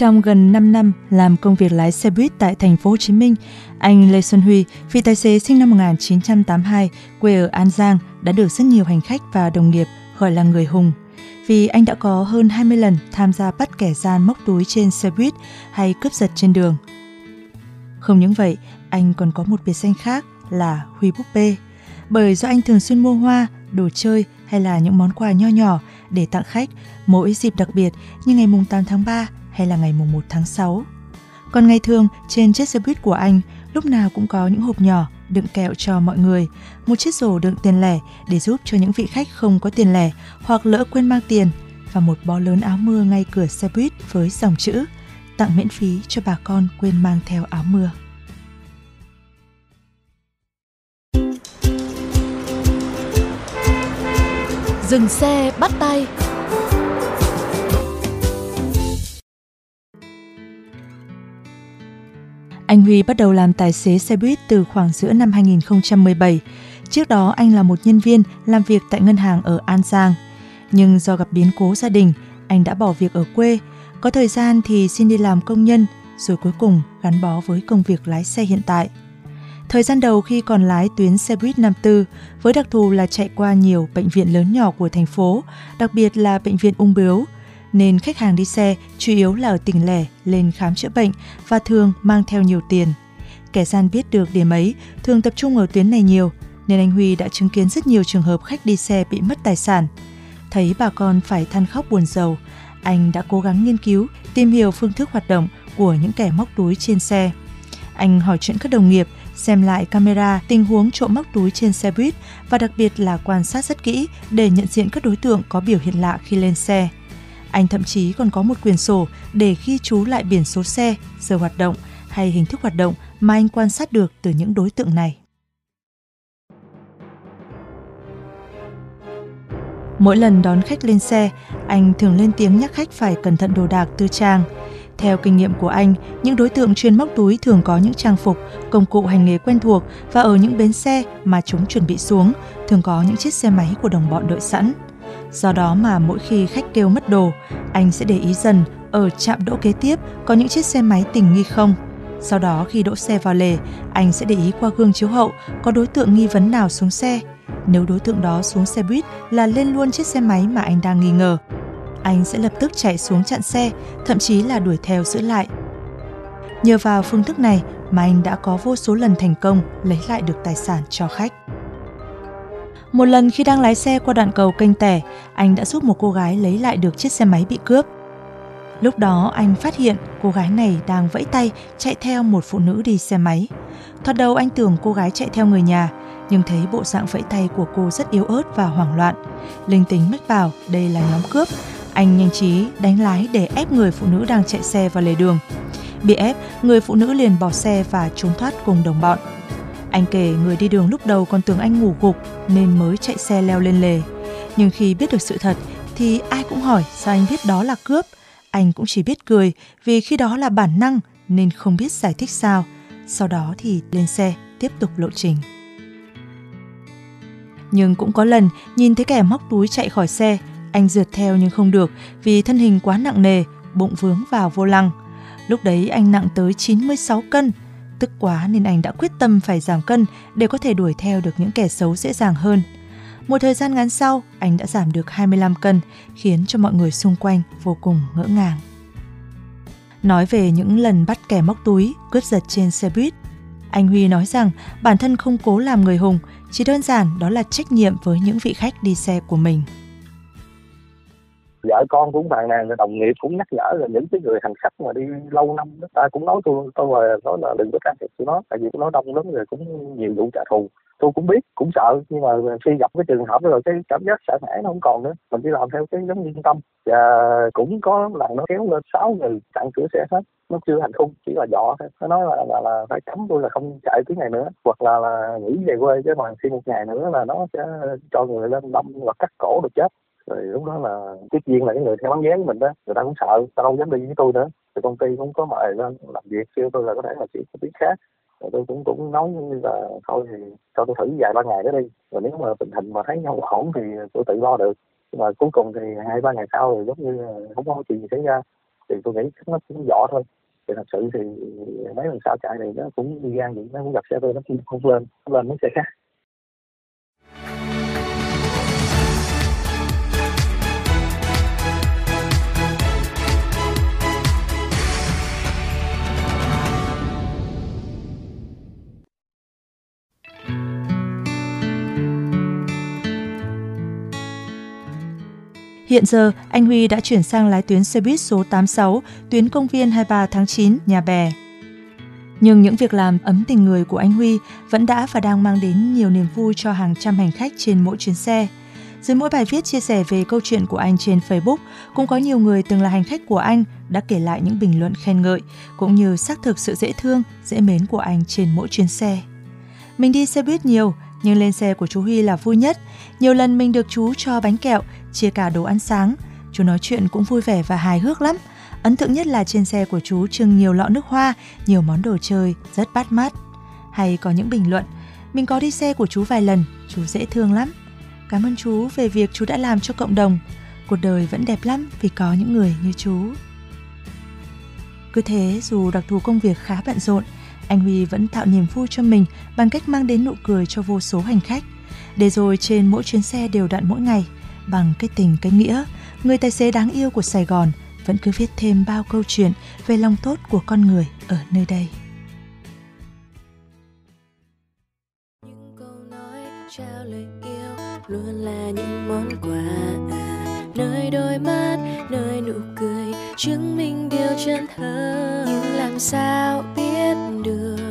Trong gần 5 năm làm công việc lái xe buýt tại thành phố Hồ Chí Minh, anh Lê Xuân Huy, phi tài xế sinh năm 1982, quê ở An Giang, đã được rất nhiều hành khách và đồng nghiệp gọi là người hùng. Vì anh đã có hơn 20 lần tham gia bắt kẻ gian móc túi trên xe buýt hay cướp giật trên đường. Không những vậy, anh còn có một biệt danh khác là Huy Búp Bê. Bởi do anh thường xuyên mua hoa, đồ chơi hay là những món quà nho nhỏ để tặng khách mỗi dịp đặc biệt như ngày mùng 8 tháng 3 hay là ngày mùng 1 tháng 6. Còn ngày thường, trên chiếc xe buýt của anh lúc nào cũng có những hộp nhỏ đựng kẹo cho mọi người, một chiếc rổ đựng tiền lẻ để giúp cho những vị khách không có tiền lẻ hoặc lỡ quên mang tiền và một bó lớn áo mưa ngay cửa xe buýt với dòng chữ tặng miễn phí cho bà con quên mang theo áo mưa. Dừng xe bắt tay Anh Huy bắt đầu làm tài xế xe buýt từ khoảng giữa năm 2017. Trước đó anh là một nhân viên làm việc tại ngân hàng ở An Giang. Nhưng do gặp biến cố gia đình, anh đã bỏ việc ở quê. Có thời gian thì xin đi làm công nhân, rồi cuối cùng gắn bó với công việc lái xe hiện tại. Thời gian đầu khi còn lái tuyến xe buýt 54, với đặc thù là chạy qua nhiều bệnh viện lớn nhỏ của thành phố, đặc biệt là bệnh viện ung bướu, nên khách hàng đi xe chủ yếu là ở tỉnh lẻ lên khám chữa bệnh và thường mang theo nhiều tiền. Kẻ gian biết được điểm ấy thường tập trung ở tuyến này nhiều, nên anh Huy đã chứng kiến rất nhiều trường hợp khách đi xe bị mất tài sản. Thấy bà con phải than khóc buồn rầu, anh đã cố gắng nghiên cứu, tìm hiểu phương thức hoạt động của những kẻ móc túi trên xe. Anh hỏi chuyện các đồng nghiệp, xem lại camera tình huống trộm móc túi trên xe buýt và đặc biệt là quan sát rất kỹ để nhận diện các đối tượng có biểu hiện lạ khi lên xe. Anh thậm chí còn có một quyển sổ để ghi chú lại biển số xe, giờ hoạt động hay hình thức hoạt động mà anh quan sát được từ những đối tượng này. Mỗi lần đón khách lên xe, anh thường lên tiếng nhắc khách phải cẩn thận đồ đạc tư trang. Theo kinh nghiệm của anh, những đối tượng chuyên móc túi thường có những trang phục, công cụ hành nghề quen thuộc và ở những bến xe mà chúng chuẩn bị xuống, thường có những chiếc xe máy của đồng bọn đợi sẵn. Do đó mà mỗi khi khách kêu mất đồ, anh sẽ để ý dần ở trạm đỗ kế tiếp có những chiếc xe máy tình nghi không. Sau đó khi đỗ xe vào lề, anh sẽ để ý qua gương chiếu hậu có đối tượng nghi vấn nào xuống xe. Nếu đối tượng đó xuống xe buýt là lên luôn chiếc xe máy mà anh đang nghi ngờ. Anh sẽ lập tức chạy xuống chặn xe, thậm chí là đuổi theo giữ lại. Nhờ vào phương thức này mà anh đã có vô số lần thành công lấy lại được tài sản cho khách. Một lần khi đang lái xe qua đoạn cầu kênh tẻ, anh đã giúp một cô gái lấy lại được chiếc xe máy bị cướp. Lúc đó anh phát hiện cô gái này đang vẫy tay chạy theo một phụ nữ đi xe máy. Thoạt đầu anh tưởng cô gái chạy theo người nhà, nhưng thấy bộ dạng vẫy tay của cô rất yếu ớt và hoảng loạn. Linh tính mách bảo đây là nhóm cướp. Anh nhanh trí đánh lái để ép người phụ nữ đang chạy xe vào lề đường. Bị ép, người phụ nữ liền bỏ xe và trốn thoát cùng đồng bọn. Anh kể người đi đường lúc đầu còn tưởng anh ngủ gục nên mới chạy xe leo lên lề. Nhưng khi biết được sự thật thì ai cũng hỏi sao anh biết đó là cướp. Anh cũng chỉ biết cười vì khi đó là bản năng nên không biết giải thích sao. Sau đó thì lên xe tiếp tục lộ trình. Nhưng cũng có lần nhìn thấy kẻ móc túi chạy khỏi xe, anh rượt theo nhưng không được vì thân hình quá nặng nề, bụng vướng vào vô lăng. Lúc đấy anh nặng tới 96 cân, tức quá nên anh đã quyết tâm phải giảm cân để có thể đuổi theo được những kẻ xấu dễ dàng hơn. Một thời gian ngắn sau, anh đã giảm được 25 cân, khiến cho mọi người xung quanh vô cùng ngỡ ngàng. Nói về những lần bắt kẻ móc túi, cướp giật trên xe buýt, anh Huy nói rằng bản thân không cố làm người hùng, chỉ đơn giản đó là trách nhiệm với những vị khách đi xe của mình vợ con cũng phàn nàn đồng nghiệp cũng nhắc nhở là những cái người hành khách mà đi lâu năm đó ta cũng nói tôi tôi là nói là đừng có can thiệp tụi nó tại vì nó đông lắm rồi cũng nhiều vụ trả thù. Tôi cũng biết cũng sợ nhưng mà khi gặp cái trường hợp đó rồi cái cảm giác sợ hãi nó không còn nữa. Mình chỉ làm theo cái giống yên tâm. Và cũng có lần nó kéo lên sáu người chặn cửa xe hết nó chưa hành hung chỉ là dọ thôi. Nó nói là, là là phải cấm tôi là không chạy tiếng này nữa hoặc là là nghỉ về quê chứ mà khi một ngày nữa là nó sẽ cho người lên đâm hoặc cắt cổ được chết rồi lúc đó là tiếp viên là cái người theo bán vé của mình đó, người ta cũng sợ ta không dám đi với tôi nữa. Thì công ty cũng có mời lên làm việc, kêu tôi là có thể là chỉ có tiếng khác. Rồi tôi cũng cũng nói như là, thôi thì cho tôi thử vài ba ngày đó đi, rồi nếu mà tình hình mà thấy nhau ổn thì tôi tự lo được. Nhưng mà cuối cùng thì hai ba ngày sau thì giống như không có chuyện gì xảy ra. Thì tôi nghĩ nó cũng nhỏ thôi. Thì thật sự thì mấy lần sau chạy này nó cũng đi gan vậy, nó cũng gặp xe tôi, nó cũng không lên, nó lên mấy xe khác. Hiện giờ, anh Huy đã chuyển sang lái tuyến xe buýt số 86, tuyến công viên 23 tháng 9, Nhà Bè. Nhưng những việc làm ấm tình người của anh Huy vẫn đã và đang mang đến nhiều niềm vui cho hàng trăm hành khách trên mỗi chuyến xe. Dưới mỗi bài viết chia sẻ về câu chuyện của anh trên Facebook, cũng có nhiều người từng là hành khách của anh đã kể lại những bình luận khen ngợi, cũng như xác thực sự dễ thương, dễ mến của anh trên mỗi chuyến xe. Mình đi xe buýt nhiều, nhưng lên xe của chú Huy là vui nhất. Nhiều lần mình được chú cho bánh kẹo, chia cả đồ ăn sáng. Chú nói chuyện cũng vui vẻ và hài hước lắm. Ấn tượng nhất là trên xe của chú trưng nhiều lọ nước hoa, nhiều món đồ chơi, rất bắt mắt. Hay có những bình luận, mình có đi xe của chú vài lần, chú dễ thương lắm. Cảm ơn chú về việc chú đã làm cho cộng đồng. Cuộc đời vẫn đẹp lắm vì có những người như chú. Cứ thế, dù đặc thù công việc khá bận rộn, anh Huy vẫn tạo niềm vui cho mình bằng cách mang đến nụ cười cho vô số hành khách. Để rồi trên mỗi chuyến xe đều đặn mỗi ngày, bằng cái tình cái nghĩa, người tài xế đáng yêu của Sài Gòn vẫn cứ viết thêm bao câu chuyện về lòng tốt của con người ở nơi đây. Những câu nói trao lời yêu luôn là những món quà nơi đôi mắt nơi nụ cười chứng minh điều chân thật. Nhưng làm sao biết được?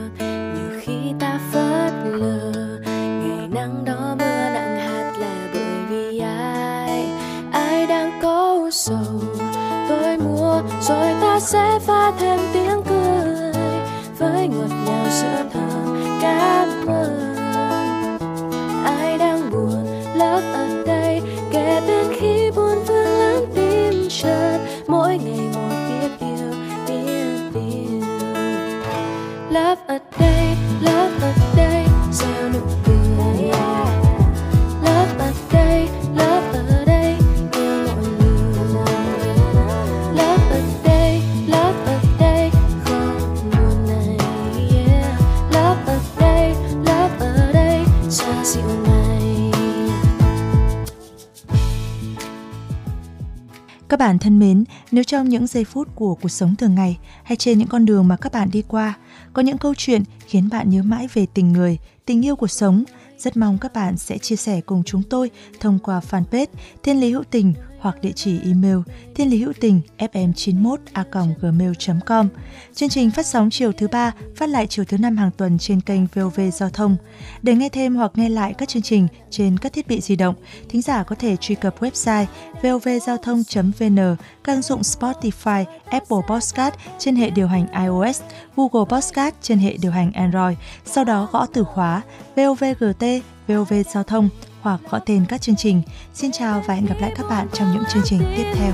Các bạn thân mến, nếu trong những giây phút của cuộc sống thường ngày hay trên những con đường mà các bạn đi qua, có những câu chuyện khiến bạn nhớ mãi về tình người, tình yêu cuộc sống, rất mong các bạn sẽ chia sẻ cùng chúng tôi thông qua fanpage Thiên Lý Hữu Tình hoặc địa chỉ email thiên lý hữu tình fm91 a gmail.com. Chương trình phát sóng chiều thứ ba, phát lại chiều thứ năm hàng tuần trên kênh VOV Giao thông. Để nghe thêm hoặc nghe lại các chương trình trên các thiết bị di động, thính giả có thể truy cập website vovgiao thông.vn, các ứng dụng Spotify, Apple Podcast trên hệ điều hành iOS, Google Podcast trên hệ điều hành Android. Sau đó gõ từ khóa VOVGT, VOV Giao thông hoặc gõ tên các chương trình. Xin chào và hẹn gặp lại các bạn trong những chương trình tiếp theo.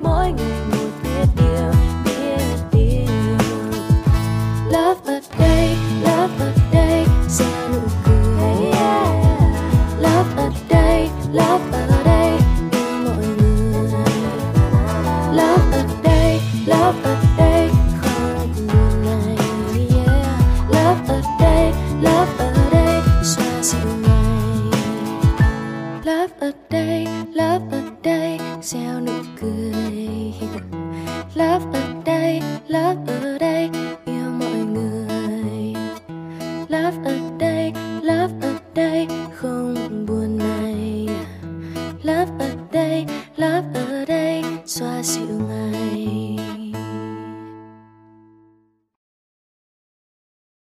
mỗi ngày một love